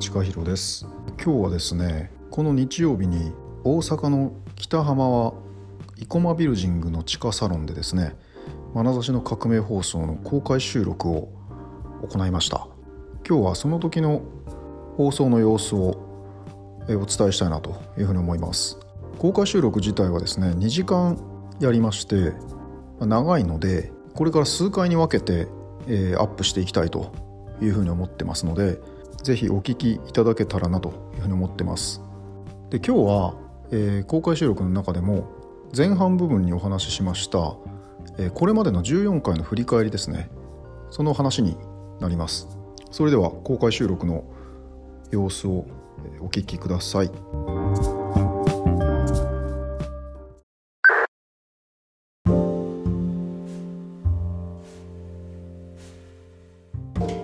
近弘です。今日はですねこの日曜日に大阪の北浜は生駒ビルジングの地下サロンでですね眼差しの革命放送の公開収録を行いました。今日はその時の放送の様子をお伝えしたいなというふうに思います。公開収録自体はですね2時間やりまして長いのでこれから数回に分けてえアップしていきたいというふうに思ってますのでぜひお聞きいただけたらなというふうに思ってます。で今日は、えー、公開収録の中でも前半部分にお話ししました、えー、これまでの14回の振り返りですね。その話になります。それでは公開収録の様子をお聞きください。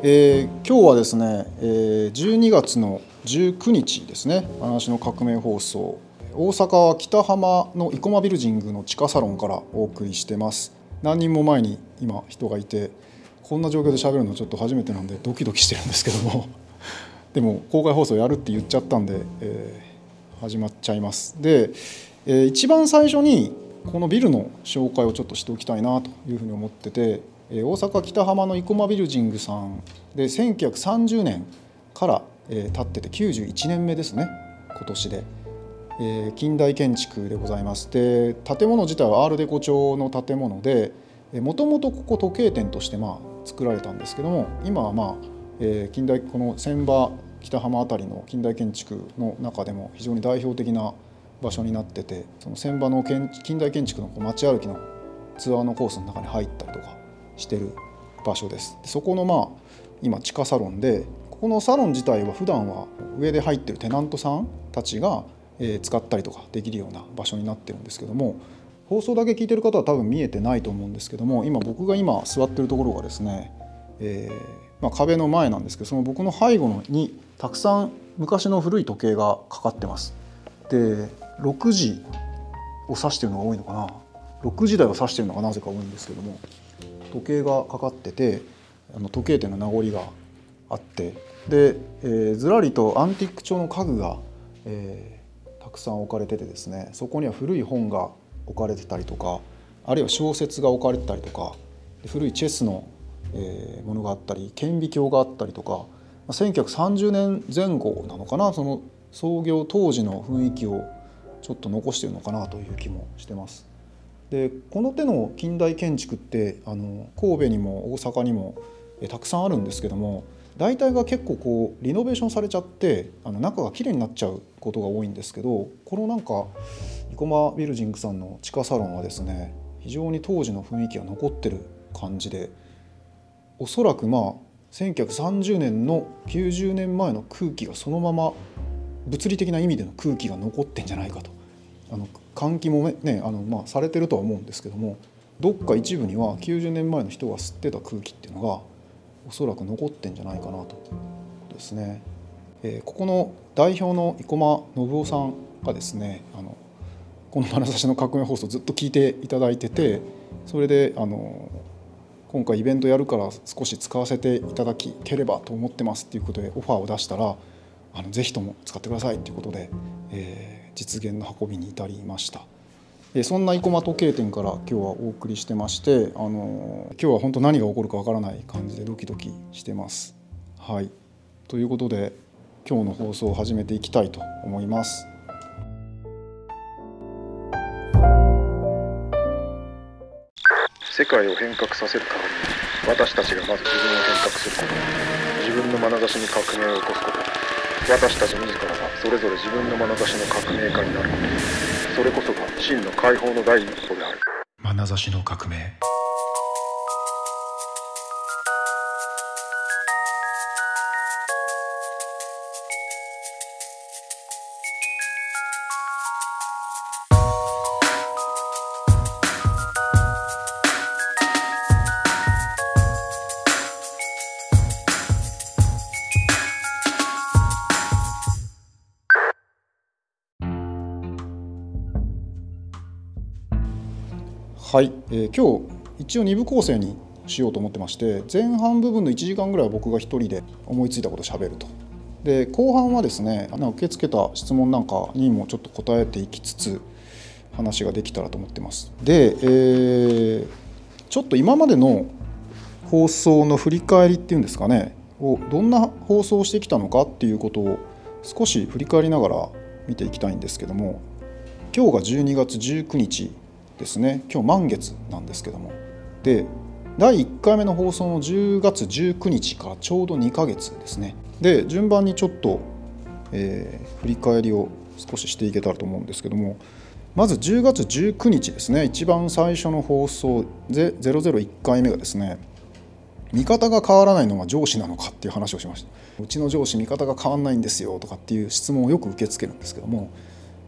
えー、今日はですね、えー、12月の19日ですね「話の革命放送」大阪は北浜の生駒ビルジングの地下サロンからお送りしてます。何人も前に今人がいてこんな状況で喋るのちょっと初めてなんでドキドキしてるんですけども。でも公開放送やるって言っちゃったんで、えー、始まっちゃいます。で、えー、一番最初にこのビルの紹介をちょっとしておきたいなというふうに思ってて大阪北浜の生駒ビルジングさん。で1930年から建ってて91年目ですね。今年で。え近代建築でございます。で建物自体はアールデコ調の建物でもともとここ時計店としてまあ作られたんですけども今はまあ近代この千葉北浜辺りの近代建築の中でも非常に代表的な場所になっててその千葉の近代建築の街歩きのツアーのコースの中に入ったりとかしてる場所ですそこのまあ今地下サロンでここのサロン自体は普段は上で入ってるテナントさんたちが使ったりとかできるような場所になってるんですけども放送だけ聞いてる方は多分見えてないと思うんですけども今僕が今座ってるところがですね、えー、まあ、壁の前なんですけどその僕の背後にたくさん昔の古い時計がかかってます。で6時を指してるのが多いのかな6時台を指してるのがなぜか多いんですけども時計がかかっててあの時計店の名残があってで、えー、ずらりとアンティーク調の家具が、えー、たくさん置かれててですねそこには古い本が置かれてたりとかあるいは小説が置かれてたりとか古いチェスの、えー、ものがあったり顕微鏡があったりとか1930年前後なのかなその創業当時の雰囲気をちょっと残してるのかなという気もしてます。でこの手の近代建築ってあの神戸にも大阪にもたくさんあるんですけども大体が結構こうリノベーションされちゃってあの中がきれいになっちゃうことが多いんですけどこのなんか生駒ビルジングさんの地下サロンはですね非常に当時の雰囲気が残ってる感じでおそらくまあ1930年の90年前の空気がそのまま物理的な意味での空気が残ってんじゃないかと。あの換気もねあの、まあ、されてるとは思うんですけどもどっか一部には90年前の人が吸ってた空気っていうのがおそらく残ってんじゃないかなとですね、えー、ここの代表の生駒信夫さんがですねあのこの「眼差しの革命放送」ずっと聞いていただいててそれであの今回イベントやるから少し使わせていただければと思ってますっていうことでオファーを出したらあのぜひとも使ってくださいっていうことで、えー実現の運びに至りました。そんな生駒時計店から今日はお送りしてましてあの今日は本当何が起こるかわからない感じでドキドキしてます。はいということで今日の放送を始めていきたいと思います。世界を変革させる代わりに私たちがまず自分を変革すること自分の眼差しに革命を起こすこと私たち自らがそれぞれ自分の眼差しの革命家になる。ことそれこそが真の解放の第一歩である。眼差しの革命。はい、えー、今日一応2部構成にしようと思ってまして前半部分の1時間ぐらいは僕が1人で思いついたことをしゃべるとで後半はですね受け付けた質問なんかにもちょっと答えていきつつ話ができたらと思ってます。で、えー、ちょっと今までの放送の振り返りっていうんですかねをどんな放送をしてきたのかっていうことを少し振り返りながら見ていきたいんですけども今日が12月19日ですね。今日満月なんですけども。で第1回目の放送の10月19日からちょうど2ヶ月ですね。で順番にちょっと、えー、振り返りを少ししていけたらと思うんですけども。まず10月19日ですね。一番最初の放送で001回目がですね見方が変わらないのが上司なのかっていう話をしました。うちの上司見方が変わらないんですよとかっていう質問をよく受け付けるんですけども。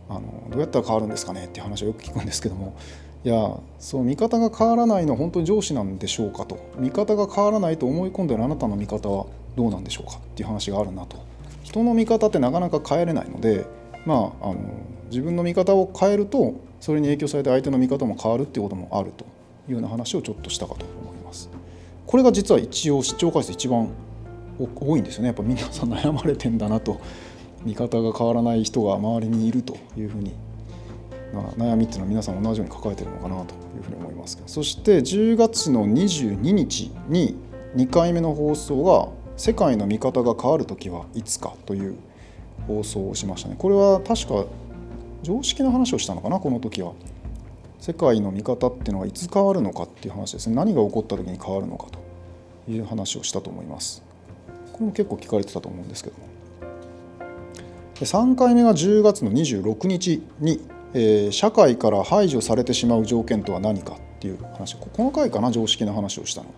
あのどうやったら変わるんですかねっていう話をよく聞くんですけどもいやそう見方が変わらないのは本当に上司なんでしょうかと。見方が変わらないと思い込んでるあなたの見方はどうなんでしょうかっていう話があるなと。人の見方ってなかなか変えれないのでまああの自分の見方を変えるとそれに影響されて相手の見方も変わるっていうこともあるというような話をちょっとしたかと思います。これが実は一応視聴回数一番多いんですよね。やっぱ皆さん悩まれてんだなと。見方が変わらない人が周りにいるというふうに悩みっていうのは皆さん同じように抱えてるのかなというふうに思いますそして10月の22日に2回目の放送が「世界の見方が変わる時はいつか」という放送をしましたね。これは確か常識の話をしたのかなこの時は。世界の見方っていうのはいつ変わるのかっていう話ですね。何が起こった時に変わるのかという話をしたと思います。これも結構聞かれてたと思うんですけども。3回目が10月の26日に、えー、社会から排除されてしまう条件とは何かっていう話。この回かな常識の話をしたの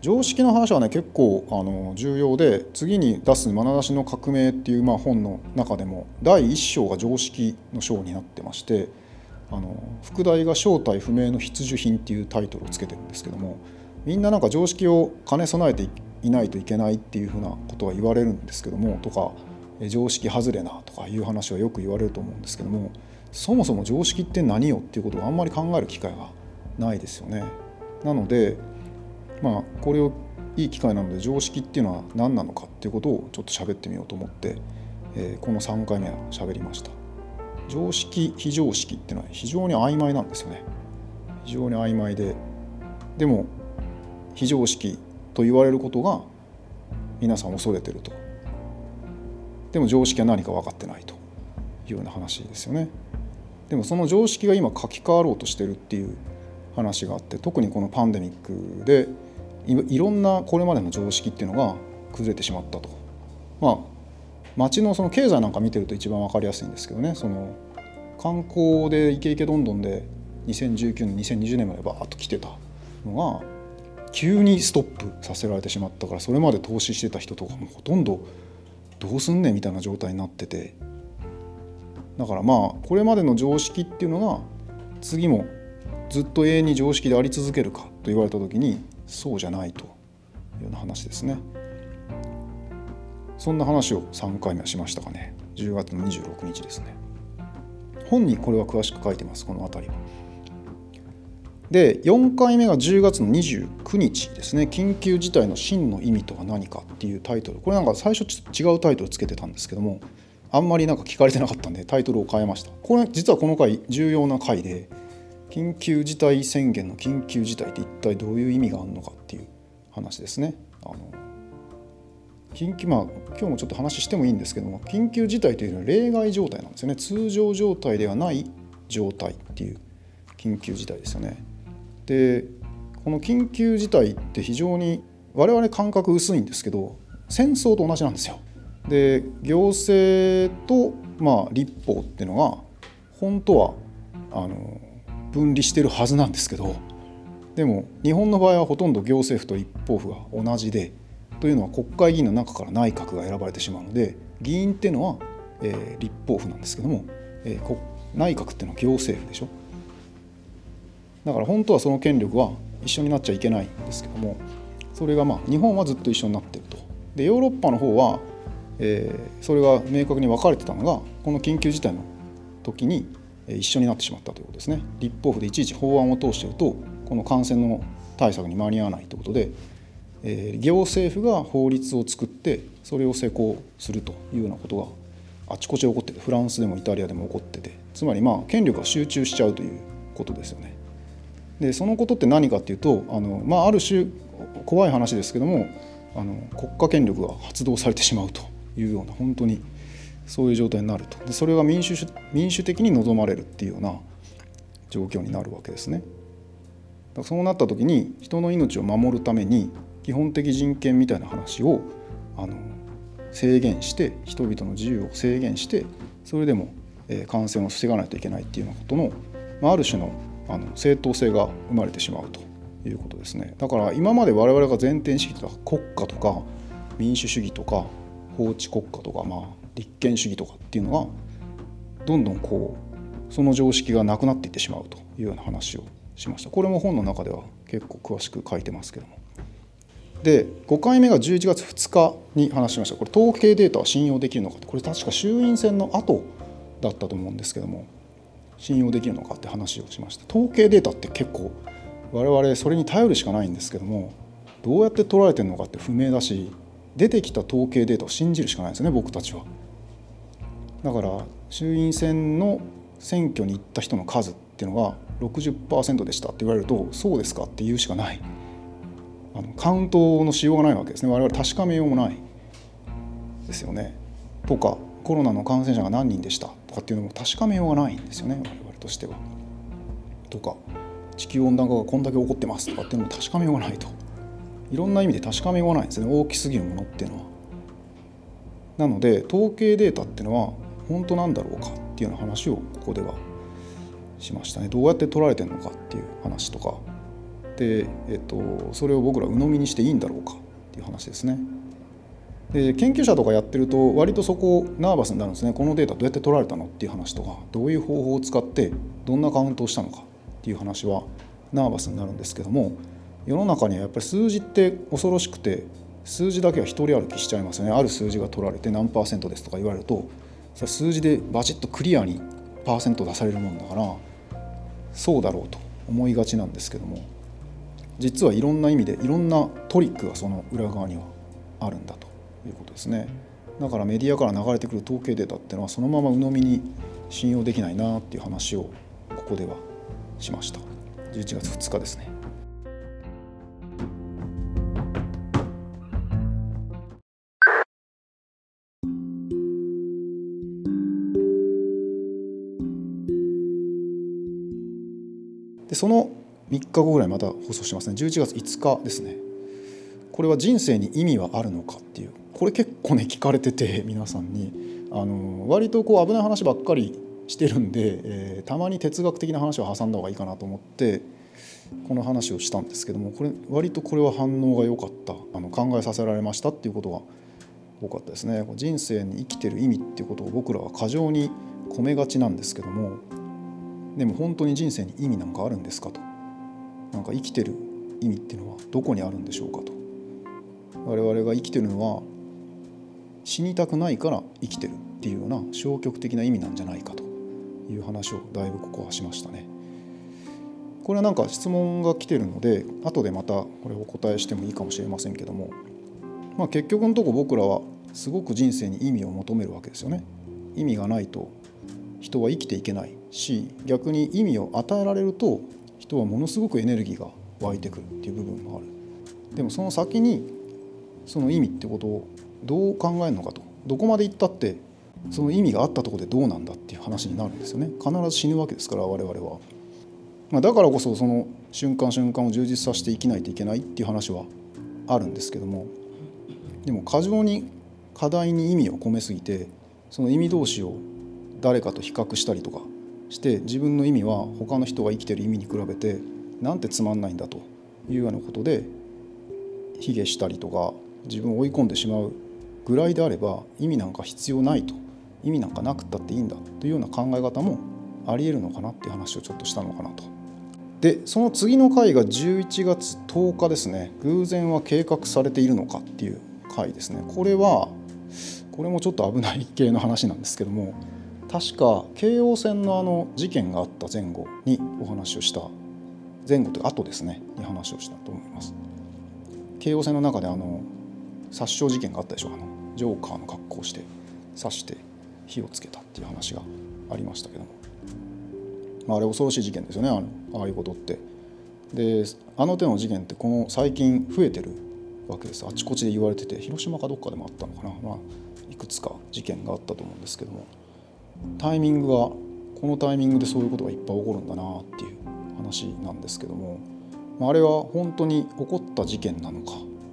常識の話はね結構あの重要で次に出す「眼差しの革命」っていう、まあ、本の中でも第1章が常識の章になってましてあの副題が「正体不明の必需品」っていうタイトルをつけてるんですけどもみんななんか常識を兼ね備えていないといけないっていうふうなことは言われるんですけどもとか常識外れなとかいう話はよく言われると思うんですけどもそもそも常識って何よっていうことをあんまり考える機会がないですよね。なのでまあこれをいい機会なので常識っていうのは何なのかっていうことをちょっと喋ってみようと思って、えー、この3回目は喋りました。常識非常識っていうのは非常に曖昧なんですよね。非常に曖昧ででも非常識と言われることが皆さん恐れてると。でも常識は何か分かってないというような話ですよねでもその常識が今書き換わろうとしてるっていう話があって特にこのパンデミックでいろんなこれまでの常識っていうのが崩れてしまったと。まあ町のその経済なんか見てると一番分かりやすいんですけどねその観光でイケイケどんどんで2019年2020年までバーッと来てたのが急にストップさせられてしまったからそれまで投資してた人とかもほとんどどうすんねんみたいな状態になってて。だからまあこれまでの常識っていうのが次もずっと永遠に常識であり続けるかと言われた時にそうじゃないというような話ですね。そんな話を3回目はしましたかね。10月の26日ですね。本にこれは詳しく書いてますこの辺りは。で4回目が10月の29日ですね緊急事態の真の意味とは何かっていうタイトルこれなんか最初ちょっと違うタイトルつけてたんですけどもあんまりなんか聞かれてなかったんでタイトルを変えましたこれ実はこの回重要な回で緊急事態宣言の緊急事態って一体どういう意味があるのかっていう話ですね。あの緊急まあ今日もちょっと話してもいいんですけども緊急事態というのは例外状態なんですよね通常状態ではない状態っていう緊急事態ですよね。でこの緊急事態って非常に我々感覚薄いんですけど戦争と同じなんですよ。で行政と、まあ、立法っていうのが本当はあの分離してるはずなんですけどでも日本の場合はほとんど行政府と立法府が同じでというのは国会議員の中から内閣が選ばれてしまうので議員っていうのは、えー、立法府なんですけども、えー、内閣っていうのは行政府でしょだから本当はその権力は一緒になっちゃいけないんですけどもそれがまあ日本はずっと一緒になってるとでヨーロッパの方は、えー、それが明確に分かれてたのがこの緊急事態の時に一緒になってしまったということですね立法府でいちいち法案を通してるとこの感染の対策に間に合わないということで、えー、行政府が法律を作ってそれを施行するというようなことがあちこちで起こっててフランスでもイタリアでも起こっててつまりまあ権力が集中しちゃうということですよね。でそのことって何かっていうとあの、まあ、ある種怖い話ですけどもあの国家権力が発動されてしまうというような本当にそういう状態になるとでそれが民主民主的に望まれるっていうような状況になるわけですね。だからそうなった時に人の命を守るために基本的人権みたいな話をあの制限して人々の自由を制限してそれでも、え、感染を防がないといけないっていうようなことの、まあ、ある種のあの正当性が生まれてしまうということですね。だから今まで我々が前提にしてきた国家とか民主主義とか法治国家とか、まあ、立憲主義とかっていうのがどんどんこうその常識がなくなっていってしまうというような話をしました。これも本の中では結構詳しく書いてますけども。で5回目が11月2日に話しました。これ統計データは信用できるのかってこれ確か衆院選の後だったと思うんですけども。信用できるのかって話をしました。統計データって結構我々それに頼るしかないんですけどもどうやって取られてるのかって不明だし出てきた統計データを信じるしかないですね僕たちは。だから衆院選の選挙に行った人の数っていうのが60%でしたって言われるとそうですかって言うしかない。あのカウントのしようがないわけですね。我々確かめようもないですよね。とかコロナの感染者が何人でした。とかっていうのも確かめようがないんですよね我々としては。とか地球温暖化がこんだけ起こってますとかっていうのも確かめようがないといろんな意味で確かめようがないんですね大きすぎるものっていうのは。なので統計データっていうのは本当なんだろうかっていうような話をここではしましたねどうやって取られてるのかっていう話とかで、えっと、それを僕ら鵜呑みにしていいんだろうかっていう話ですね。で研究者とかやってると割とそこナーバスになるんですね。このデータどうやって取られたのっていう話とかどういう方法を使ってどんなカウントをしたのかっていう話はナーバスになるんですけども世の中にはやっぱり数字って恐ろしくて数字だけは一人歩きしちゃいますよね。ある数字が取られて何パーセントですとか言われるとそれ数字でバチッとクリアにパーセント出されるもんだからそうだろうと思いがちなんですけども実はいろんな意味でいろんなトリックがその裏側にはあるんだと。いうことですね。だからメディアから流れてくる統計データっていうのはそのまま鵜呑みに信用できないなっていう話をここではしました。11月2日ですね。でその3日後ぐらいまた放送しますね。11月5日ですね。これは人生に意味はあるのかっていうこれ結構ね聞かれてて皆さんに。あの割とこう危ない話ばっかりしてるんで、えー、たまに哲学的な話を挟んだ方がいいかなと思ってこの話をしたんですけどもこれ割とこれは反応が良かった。あの考えさせられましたっていうことが多かったですね。人生に生きてる意味っていうことを僕らは過剰に込めがちなんですけどもでも本当に人生に意味なんかあるんですかと。なんか生きてる意味っていうのはどこにあるんでしょうかと。我々が生きてるのは死にたくないから生きてるっていうような消極的な意味なんじゃないかという話をだいぶここはしましたね。これはなんか質問が来てるので後でまたこれお答えしてもいいかもしれませんけども、まあ、結局のとこ僕らはすごく人生に意味を求めるわけですよね。意味がないと人は生きていけないし逆に意味を与えられると人はものすごくエネルギーが湧いてくるっていう部分もある。でもその先にその意味ってことをどう考えるのかと。どこまで行ったってその意味があったところでどうなんだっていう話になるんですよね。必ず死ぬわけですから我々は、まあ、だからこそその瞬間瞬間を充実させて生きないといけないっていう話はあるんですけども。でも過剰に課題に意味を込めすぎてその意味同士を誰かと比較したりとかして自分の意味は他の人が生きてる意味に比べてなんてつまんないんだというようなことで卑下したりとか自分を追い込んでしまうぐらいであれば意味なんか必要ないと。意味なんかなくったっていいんだ。というような考え方もありえるのかなっていう話をちょっとしたのかなと。でその次の回が11月10日ですね。偶然は計画されているのかっていう回ですね。これはこれもちょっと危ない系の話なんですけども確か京王線のあの事件があった前後にお話をした前後というか後ですねに話をしたと思います。京王線の中であの殺傷事件があったでしょあのジョーカーの格好をして刺して火をつけたっていう話がありましたけども、まあ、あれ恐ろしい事件ですよねあのああいうことって。であの手の事件ってこの最近増えてるわけです。あちこちで言われてて広島かどっかでもあったのかな、まあ、いくつか事件があったと思うんですけども。タイミングがこのタイミングでそういうことがいっぱい起こるんだなっていう話なんですけども。まああれは本当に起こった事件なのか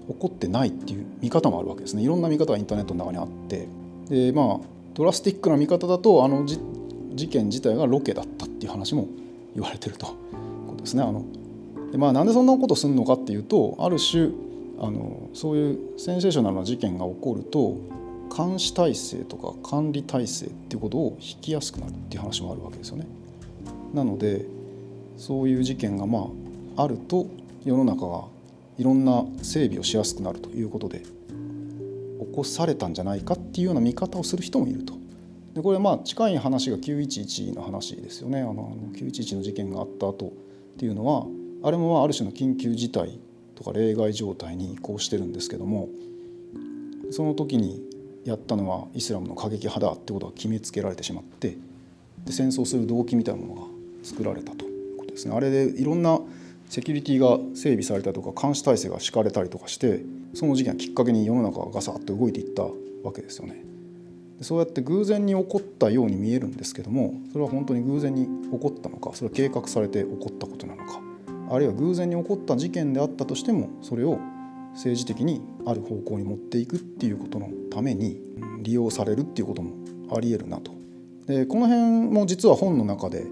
起こってないっていう見方もあるわけですねいろんな見方がインターネットの中にあってでまあドラスティックな見方だとあの事件自体がロケだったっていう話も言われてるということですね。あのでまあ、なんでそんなことするのかっていうとある種あのそういうセンセーショナルな事件が起こると監視体制とか管理体制っていうことを引きやすくなるっていう話もあるわけですよね。なのでそういう事件がまああると世の中がいろんな整備をしやすくなるということで起こされたんじゃないかっていうような見方をする人もいると。でこれまあ近い話が911の話ですよねあの911の事件があった後っていうのはあれもまあある種の緊急事態とか例外状態に移行してるんですけどもその時にやったのはイスラムの過激派だってことが決めつけられてしまってで戦争する動機みたいなものが作られたということですね。あれでいろんなセキュリティが整備されたとか監視体制が敷かれたりとかしてその事件がきっかけに世の中がガサッと動いていったわけですよね。そうやって偶然に起こったように見えるんですけどもそれは本当に偶然に起こったのかそれは計画されて起こったことなのかあるいは偶然に起こった事件であったとしてもそれを政治的にある方向に持っていくっていうことのために利用されるっていうこともありえるなと。でこの辺も実は本の中で、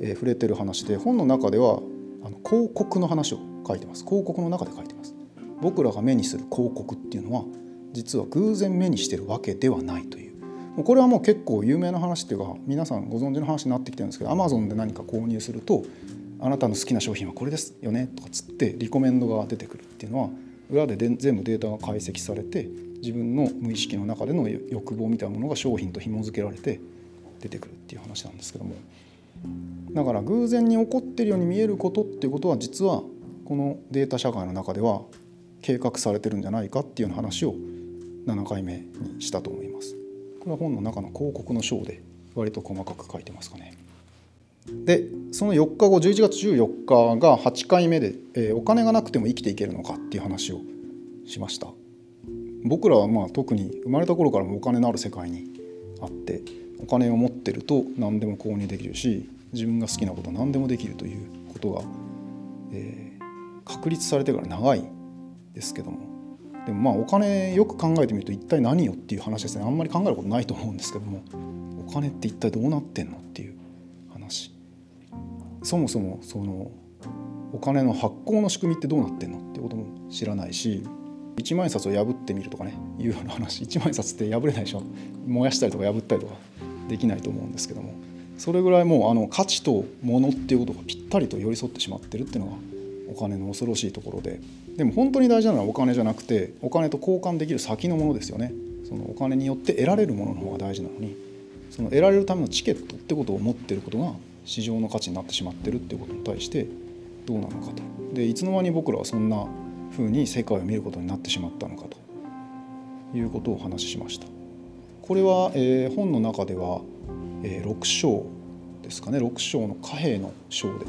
えー、触れてる話で本の中ではあの広告の話を書いてます。広告の中で書いてます。僕らが目にする広告っていうのは実は偶然目にしてるわけではないという。これはもう結構有名な話っていうか皆さんご存知の話になってきてるんですけどアマゾンで何か購入するとあなたの好きな商品はこれですよねとかつってリコメンドが出てくるっていうのは裏で全部データが解析されて自分の無意識の中での欲望みたいなものが商品と紐付けられて出てくるっていう話なんですけども。だから偶然に起こってるように見えることっていうことは実はこのデータ社会の中では計画されてるんじゃないかっていうような話を7回目にしたと思います。これは本の中の広告の章で割と細かく書いてますかね。でその4日後11月14日が8回目で、えー、お金がなくても生きていけるのかっていう話をしました僕らはまあ特に生まれた頃からもお金のある世界にあってお金を持ってると何でも購入できるし自分が好きなこと何でもできるということが、えー、確立されてから長いですけども。でもまあお金よく考えてみると一体何よっていう話ですね。あんまり考えることないと思うんですけども。お金って一体どうなってんのっていう話。そもそもそのお金の発行の仕組みってどうなってんのってことも知らないし一万円札を破ってみるとかねいうような話。一万円札って破れないでしょ。燃やしたりとか破ったりとか。できないと思うんですけどもそれぐらいもうあの価値と物っていうことがぴったりと寄り添ってしまってるっていうのがお金の恐ろしいところででも本当に大事なのはお金じゃなくてお金と交換できる先のものですよね。そのお金によって得られるものの方が大事なのにその得られるためのチケットってことを持ってることが市場の価値になってしまってるっていうことに対してどうなのかと。でいつの間に僕らはそんなふうに世界を見ることになってしまったのかということをお話ししました。これは、えー、本の中では、えー、6章ですかね。6章の貨幣の章で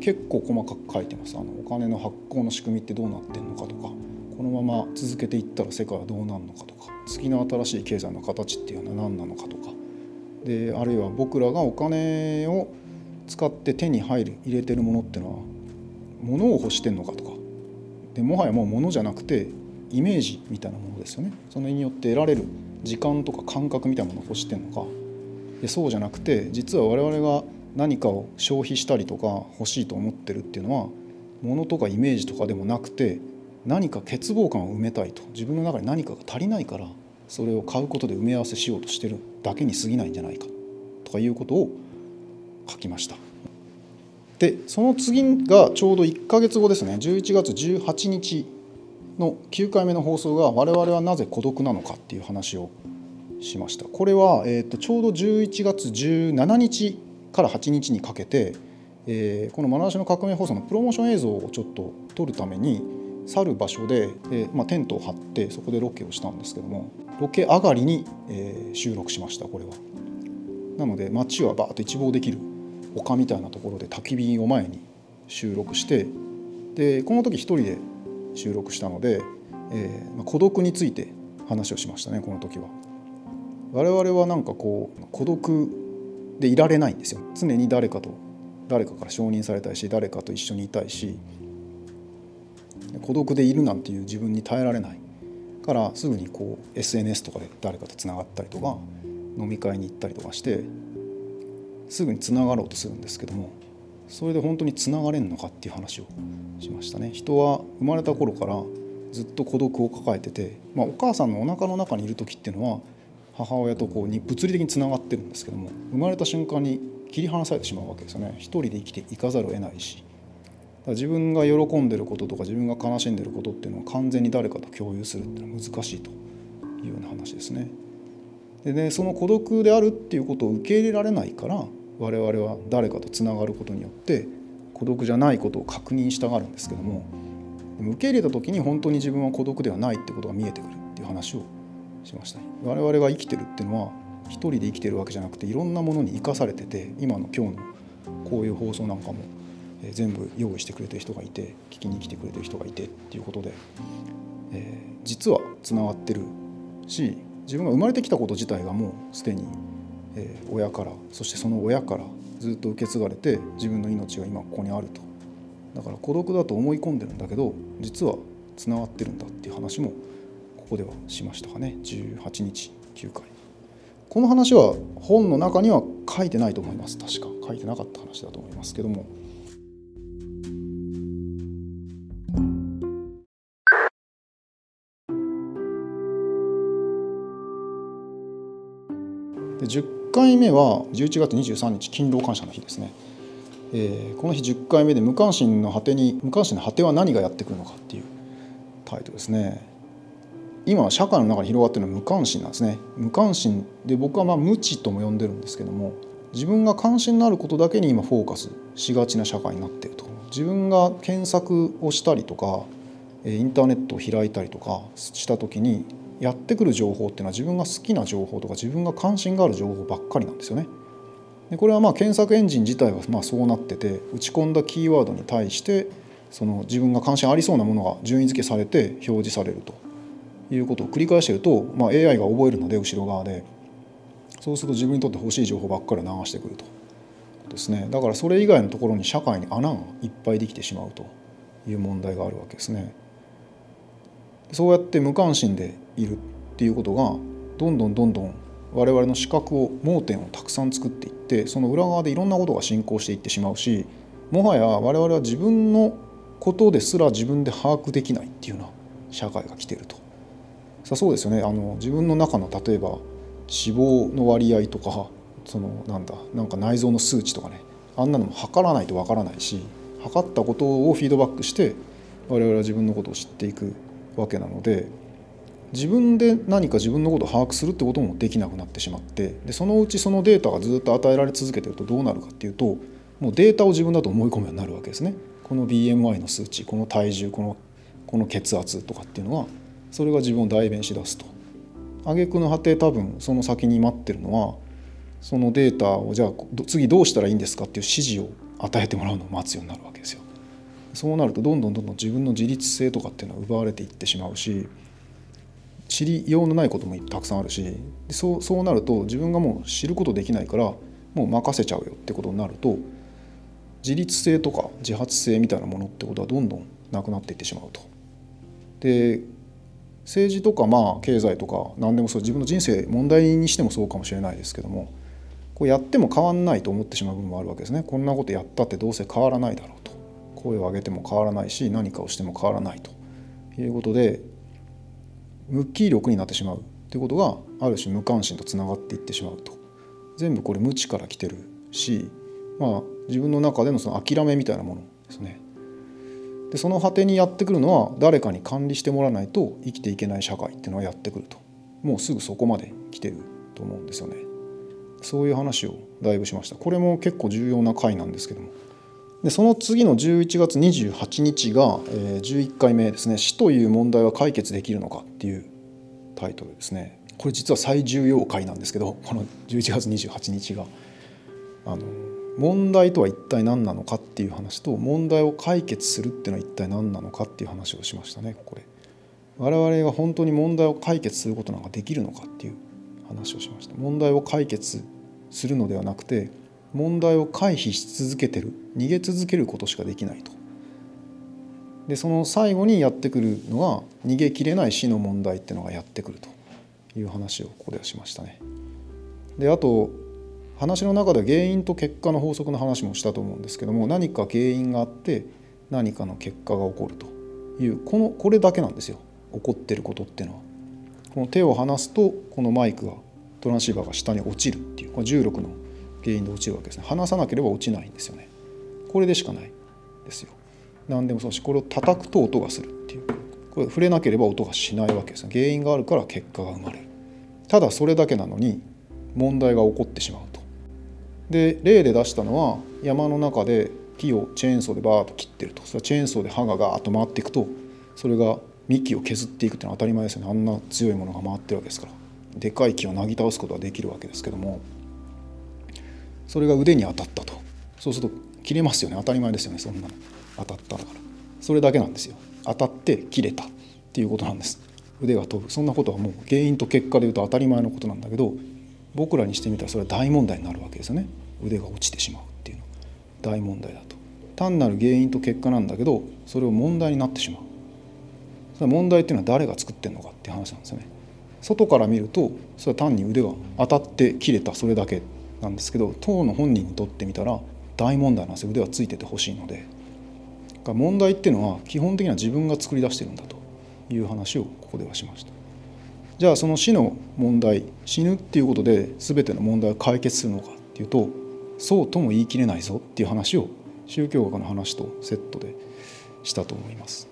結構細かく書いてます。あのお金の発行の仕組みってどうなってんのかとかこのまま続けていったら世界はどうなるのかとか次の新しい経済の形っていうのは何なのかとかであるいは僕らがお金を使って手に入る入れてるものっていうのは物を欲してんのかとかでもはやもう物じゃなくてイメージみたいなものですよね。それによって得られる時間とか感覚みたいなものを欲してんのか。でそうじゃなくて実は我々が何かを消費したりとか欲しいと思ってるっていうのは物とかイメージとかでもなくて何か欠乏感を埋めたいと。自分の中に何かが足りないからそれを買うことで埋め合わせしようとしてるだけに過ぎないんじゃないか。とかいうことを書きました。でその次がちょうど1か月後ですね。11月18日の9回目の放送が我々はなぜ孤独なのかっていう話をしましたこれは、えーと、ちょうど11月17日から8日にかけて、えー、この「まなしの革命放送」のプロモーション映像をちょっと撮るために去る場所で、えーまあ、テントを張ってそこでロケをしたんですけどもロケ上がりに、えー、収録しましたこれは。なので街はバーッと一望できる丘みたいなところで焚き火を前に収録してでこの時一人で収録したので、えー、孤独について話をしましたねこの時は。我々はなんかこう孤独でいられないんですよ常に誰かと誰かから承認されたいし誰かと一緒にいたいし孤独でいるなんていう自分に耐えられないからすぐにこう SNS とかで誰かとつながったりとか飲み会に行ったりとかしてすぐにつながろうとするんですけどもそれで本当につながれんのかっていう話をしましたね。人は生まれた頃からずっと孤独を抱えてて、まあ、お母さんのお腹の中にいる時っていうのは母親とこうに物理的につながってるんですけども生まれた瞬間に切り離されてしまうわけですよね一人で生きていかざるを得ないし自分が喜んでることとか自分が悲しんでることっていうのは完全に誰かと共有するっていうのは難しいというような話ですね。でねその孤独であるっていうことを受け入れられないから我々は誰かとつながることによって孤独じゃないことを確認したがるんですけどもでも受け入れた時に本当に自分は孤独ではないってことが見えてくるっていう話をしました、我々が生きてるっていうのは一人で生きてるわけじゃなくていろんなものに生かされてて今の今日のこういう放送なんかも全部用意してくれてる人がいて聞きに来てくれてる人がいてっていうことで、えー、実はつながってるし自分が生まれてきたこと自体がもうすでに、えー、親からそしてその親からずっと受け継がれて自分の命が今ここにあると。だから孤独だと思い込んでるんだけど実はつながってるんだっていう話もここではしましたかね。18日9回。この話は本の中には書いてないと思います。確か。書いてなかった話だと思いますけども。で10回目は11月23日勤労感謝の日ですね、えー、この日10回目で無関心の果てに無関心の果ては何がやってくるのかっていうタイトルですね。今社会の中に広がってるのは無関心なんですね。無関心で僕はまあ無知とも呼んでるんですけども自分が関心のあることだけに今フォーカスしがちな社会になっていると。自分が検索をしたりとかインターネットを開いたりとかした時にやってくる情報っていうのは自分が好きな情報とか自分が関心がある情報ばっかりなんですよね。でこれはまあ検索エンジン自体はまあそうなってて打ち込んだキーワードに対してその自分が関心ありそうなものが順位付けされて表示されるということを繰り返してると、まあ、AI が覚えるので後ろ側でそうすると自分にとって欲しい情報ばっかり流してくるとですねだからそれ以外のところに社会に穴がいっぱいできてしまうという問題があるわけですね。そうやって無関心でいるっていうことがどんどんどんどん我々の視覚を盲点をたくさん作っていってその裏側でいろんなことが進行していってしまうしもはや我々は自分のことですら自分で把握できないっていうような社会が来てると。さそうですよね。あの自分の中の例えば脂肪の割合とかそのなんだなんか内臓の数値とかね。あんなのも測らないとわからないし測ったことをフィードバックして我々は自分のことを知っていく。わけなので自分で何か自分のことを把握するってこともできなくなってしまってでそのうちそのデータがずっと与えられ続けてるとどうなるかっていうともうデータを自分だと思い込むようになるわけですね。この BMI の数値この体重このこの血圧とかっていうのはそれが自分を代弁し出すと。挙句の果て多分その先に待ってるのはそのデータをじゃあ次どうしたらいいんですかっていう指示を与えてもらうのを待つようになるわけですよ。そうなるとどんどんどんどん自分の自立性とかっていうのは奪われていってしまうし知りようのないこともたくさんあるしそうそうなると自分がもう知ることできないからもう任せちゃうよってことになると自立性とか自発性みたいなものってことはどんどんなくなっていってしまうと。で政治とかまあ経済とか何でもそう自分の人生問題にしてもそうかもしれないですけどもこうやっても変わんないと思ってしまう部分もあるわけですねこんなことやったってどうせ変わらないだろう声を上げても変わらないし何かをしても変わらないと。いうことで無気力になってしまう。ということがある種無関心とつながっていってしまうと。全部これ無知から来てるし、まあ、自分の中でのその諦めみたいなものですね。でその果てにやってくるのは誰かに管理してもらわないと生きていけない社会っていうのはやってくると。もうすぐそこまで来てると思うんですよね。そういう話をだいぶしました。これも結構重要な回なんですけども。でその次の11月28日が、えー、11回目ですね「死という問題は解決できるのか」っていうタイトルですね。これ実は最重要回なんですけどこの11月28日が。あの問題とは一体何なのかっていう話と問題を解決するっていうのは一体何なのかっていう話をしましたね。これ。我々が本当に問題を解決することなんかできるのかっていう話をしました。問題を解決するのではなくて問題を回避し続けてる逃げ続けることしかできないと。でその最後にやってくるのが逃げきれない死の問題っていうのがやってくると。いう話をここではしましたね。であと話の中では原因と結果の法則の話もしたと思うんですけども何か原因があって何かの結果が起こると。いうこのこれだけなんですよ。起こってることっていうのは。この手を離すとこのマイクがトランシーバーが下に落ちるっていう。これ重力の原因で落ちるわけですね。離さなければ落ちないんですよね。これでしかないですよ。何でもそうしこれを叩くと音がするっていう。これ触れなければ音がしないわけですね。原因があるから結果が生まれる。ただそれだけなのに問題が起こってしまうと。で例で出したのは山の中で木をチェーンソーでバーッと切ってると。それはチェーンソーで刃がガーッと回っていくとそれが幹を削っていくっていうのは当たり前ですよね。あんな強いものが回ってるわけですから。でかい木をなぎ倒すことはできるわけですけどもそれが腕に当たったと。そうすると切れますよね。当たり前ですよね。そんなの。当たっただから。それだけなんですよ。当たって切れたっていうことなんです。腕が飛ぶ。そんなことはもう原因と結果でいうと当たり前のことなんだけど僕らにしてみたらそれは大問題になるわけですよね。腕が落ちてしまうっていうの。は大問題だと。単なる原因と結果なんだけどそれを問題になってしまう。それ問題っていうのは誰が作ってるのかっていう話なんですよね。外から見るとそれは単に腕が当たって切れた。それだけ。なんですけど当の本人にとってみたら大問題なんですよ。腕はついててほしいので。問題っていうのは基本的には自分が作り出してるんだという話をここではしました。じゃあその死の問題死ぬっていうことで全ての問題を解決するのかっていうとそうとも言い切れないぞっていう話を宗教学の話とセットでしたと思います。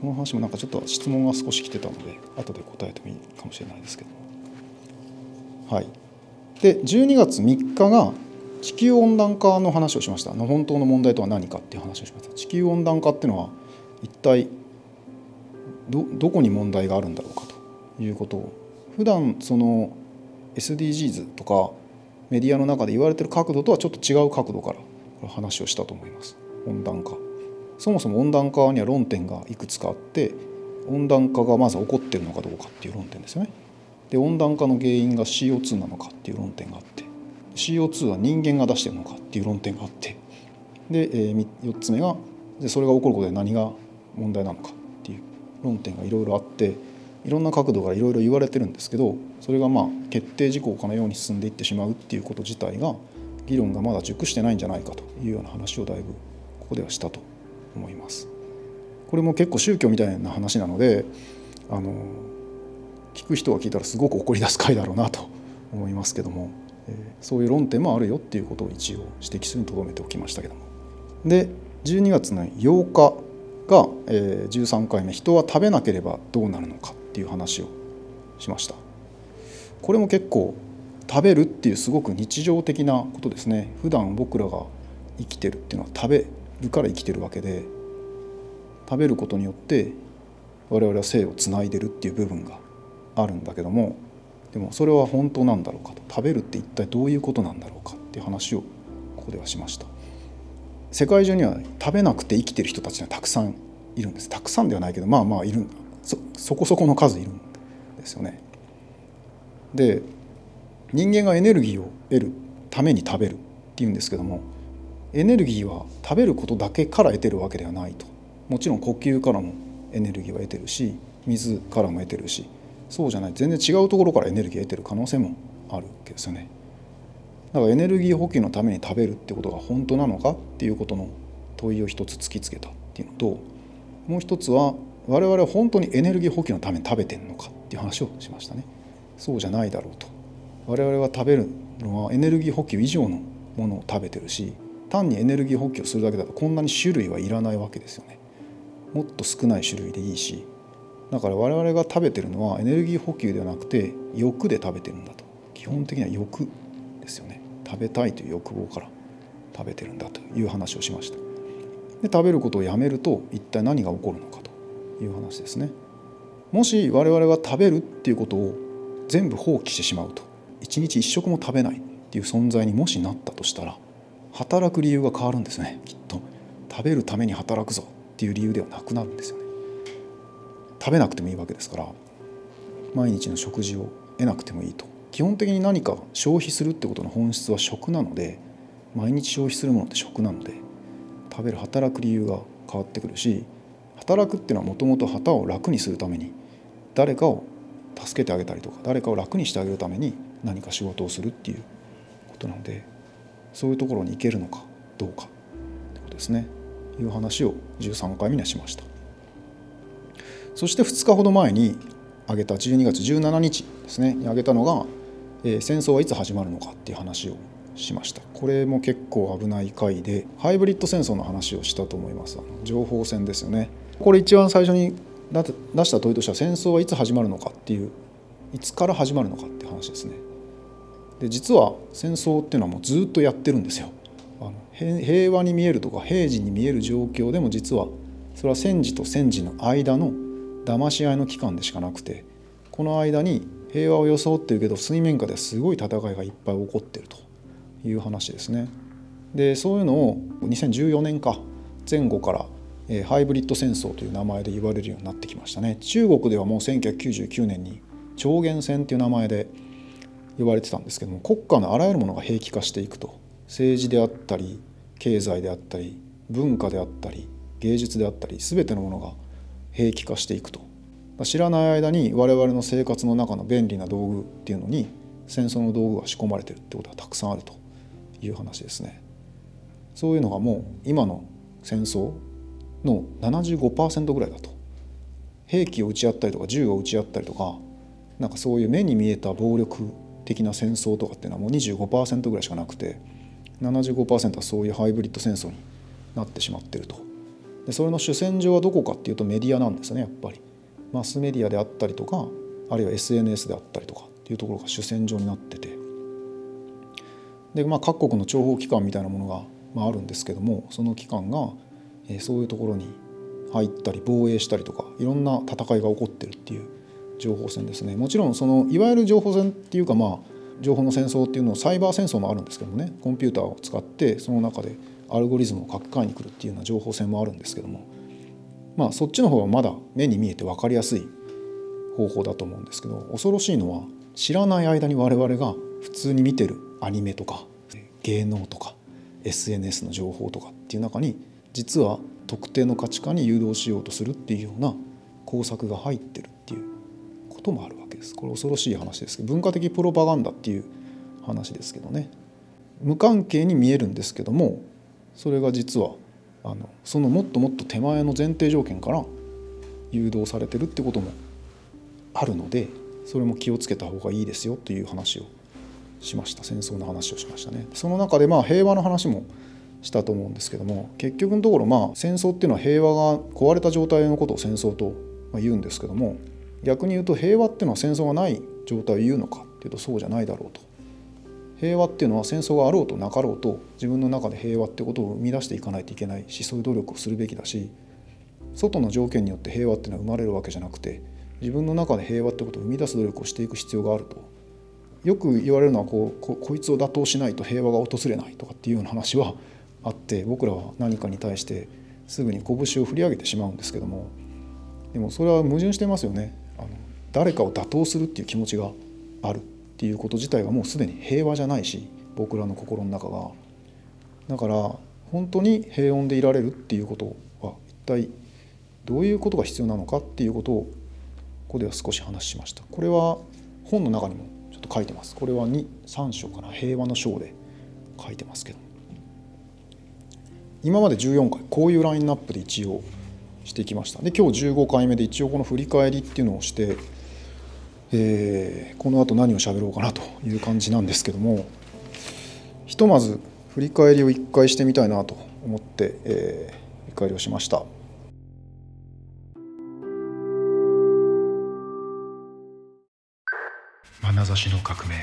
この話もなんかちょっと質問が少し来てたので後で答えてもいいかもしれないですけどはい。で12月3日が地球温暖化の話をしました。の本当の問題とは何かっていう話をしました。地球温暖化っていうのは一体どどこに問題があるんだろうかということを普段その SDGs とかメディアの中で言われてる角度とはちょっと違う角度から話をしたと思います。温暖化。そもそも温暖化には論点がいくつかあって温暖化がまず起こってるのかどうかっていう論点ですよね。で温暖化の原因が CO2 なのかっていう論点があって CO2 は人間が出してるのかっていう論点があってで、えー、4つ目がでそれが起こることで何が問題なのかっていう論点がいろいろあっていろんな角度からいろいろ言われてるんですけどそれがまあ決定事項かのように進んでいってしまうっていうこと自体が議論がまだ熟してないんじゃないかというような話をだいぶここではしたと思います。これも結構宗教みたいな話なのであの聞く人が聞いたらすごく怒り出す回だろうなと思いますけども、えー、そういう論点もあるよっていうことを一応指摘するにとどめておきましたけども。で12月の8日が、えー、13回目「人は食べなければどうなるのか」っていう話をしましたこれも結構食べるっていうすごく日常的なことですね普段僕らが生きてるっていうのは食べるから生きてるわけで食べることによって我々は生をつないでるっていう部分があるんだけどもでもそれは本当なんだろうかと。食べるって一体どういうことなんだろうかっていう話をここではしました。世界中には食べなくて生きてる人たちがたくさんいるんです。たくさんではないけどまあまあいるそそこそこの数いるんですよね。で人間がエネルギーを得るために食べるっていうんですけどもエネルギーは食べることだけから得てるわけではないと。もちろん呼吸からもエネルギーは得てるし水からも得てるしそうじゃない。全然違うところからエネルギーを得てる可能性もあるわけですよね。だからエネルギー補給のために食べるってことが本当なのかっていうことの問いを一つ突きつけたっていうのともう一つは我々は本当にエネルギー補給のために食べてるのかっていう話をしましたね。そうじゃないだろうと。我々は食べるのはエネルギー補給以上のものを食べてるし単にエネルギー補給をするだけだとこんなに種類はいらないわけですよね。もっと少ない種類でいいしだから我々が食べてるのはエネルギー補給ではなくて欲で食べてるんだと。基本的には欲ですよね。食べたいという欲望から食べてるんだという話をしました。で食べることをやめると一体何が起こるのかという話ですね。もし我々が食べるっていうことを全部放棄してしまうと一日一食も食べないっていう存在にもしなったとしたら働く理由が変わるんですねきっと。食べるために働くぞっていう理由ではなくなるんですよね。食べなくてもいいわけですから毎日の食事を得なくてもいいと。基本的に何か消費するってことの本質は食なので毎日消費するものって食なので食べる働く理由が変わってくるし働くっていうのはもともと旗を楽にするために誰かを助けてあげたりとか誰かを楽にしてあげるために何か仕事をするっていうことなのでそういうところに行けるのかどうかってことですね。いう話を13回目にはしました。そして2日ほど前に挙げた12月17日ですねに挙げたのが、えー、戦争はいつ始まるのかっていう話をしました。これも結構危ない回でハイブリッド戦争の話をしたと思います。情報戦ですよね。これ一番最初に出した問いとしては戦争はいつ始まるのかっていういつから始まるのかって話ですね。で実は戦争っていうのはもうずっとやってるんですよ。あの平和に見えるとか平時に見える状況でも実はそれは戦時と戦時の間の騙し合いの期間でしかなくてこの間に平和を装ってるけど水面下ですごい戦いがいっぱい起こってるという話ですね。でそういうのを2014年か前後からえハイブリッド戦争という名前で言われるようになってきましたね中国ではもう1999年に超限戦っていう名前で呼ばれてたんですけども国家のあらゆるものが兵器化していくと政治であったり経済であったり文化であったり芸術であったり全てのものが兵器化していくと。知らない間に我々の生活の中の便利な道具っていうのに戦争の道具が仕込まれてるってことがたくさんあるという話ですね。そういうのがもう今の戦争の75%ぐらいだと。兵器を撃ち合ったりとか銃を撃ち合ったりとかなんかそういう目に見えた暴力的な戦争とかっていうのはもう25%ぐらいしかなくて75%はそういうハイブリッド戦争になってしまってると。でそれの主戦場はどこかっていうとメディアなんですねやっぱり。マスメディアであったりとかあるいは SNS であったりとかっていうところが主戦場になってて。で、まあ、各国の諜報機関みたいなものが、まあ、あるんですけどもその機関がえそういうところに入ったり防衛したりとかいろんな戦いが起こってるっていう情報戦ですね。もちろんそのいわゆる情報戦っていうかまあ情報の戦争っていうのをサイバー戦争もあるんですけどもねコンピューターを使ってその中でアルゴリズムを書き換えに来るっていうような情報戦もあるんですけどもまあそっちの方がまだ目に見えて分かりやすい方法だと思うんですけど恐ろしいのは知らない間に我々が普通に見てるアニメとか芸能とか SNS の情報とかっていう中に実は特定の価値観に誘導しようとするっていうような工作が入ってるっていうこともあるわけです。これ恐ろしい話ですけど文化的プロパガンダっていう話ですけどね無関係に見えるんですけどもそれが実はあのそのもっともっと手前の前提条件から誘導されてるってこともあるのでそれも気をつけた方がいいですよという話をしました戦争の話をしましたね。その中でまあ平和の話もしたと思うんですけども結局のところまあ戦争っていうのは平和が壊れた状態のことを戦争と言うんですけども逆に言うと平和っていうのは戦争がない状態を言うのかっていうとそうじゃないだろうと平和っていうのは戦争があろうとなかろうと自分の中で平和ってことを生み出していかないといけないしそういう努力をするべきだし外の条件によって平和っていうのは生まれるわけじゃなくて自分の中で平和ってことを生み出す努力をしていく必要があると。よく言われるのはこうこいつを打倒しないと平和が訪れないとかっていうような話はあって僕らは何かに対してすぐに拳を振り上げてしまうんですけどもでもそれは矛盾してますよね。あの誰かを打倒するっていう気持ちがある。ていうこと自体がもうすでに平和じゃないし僕らの心の中が。だから本当に平穏でいられるっていうことは一体どういうことが必要なのかっていうことをここでは少し話しました。これは本の中にもちょっと書いてます。これは3章かな平和の章で書いてますけど。今まで14回こういうラインナップで一応してきました。で今日15回目で一応この振り返りっていうのをして、えー、このあと何を喋ろうかなという感じなんですけどもひとまず振り返りを1回してみたいなと思って、えー、振り返りをしました。眼差しの革命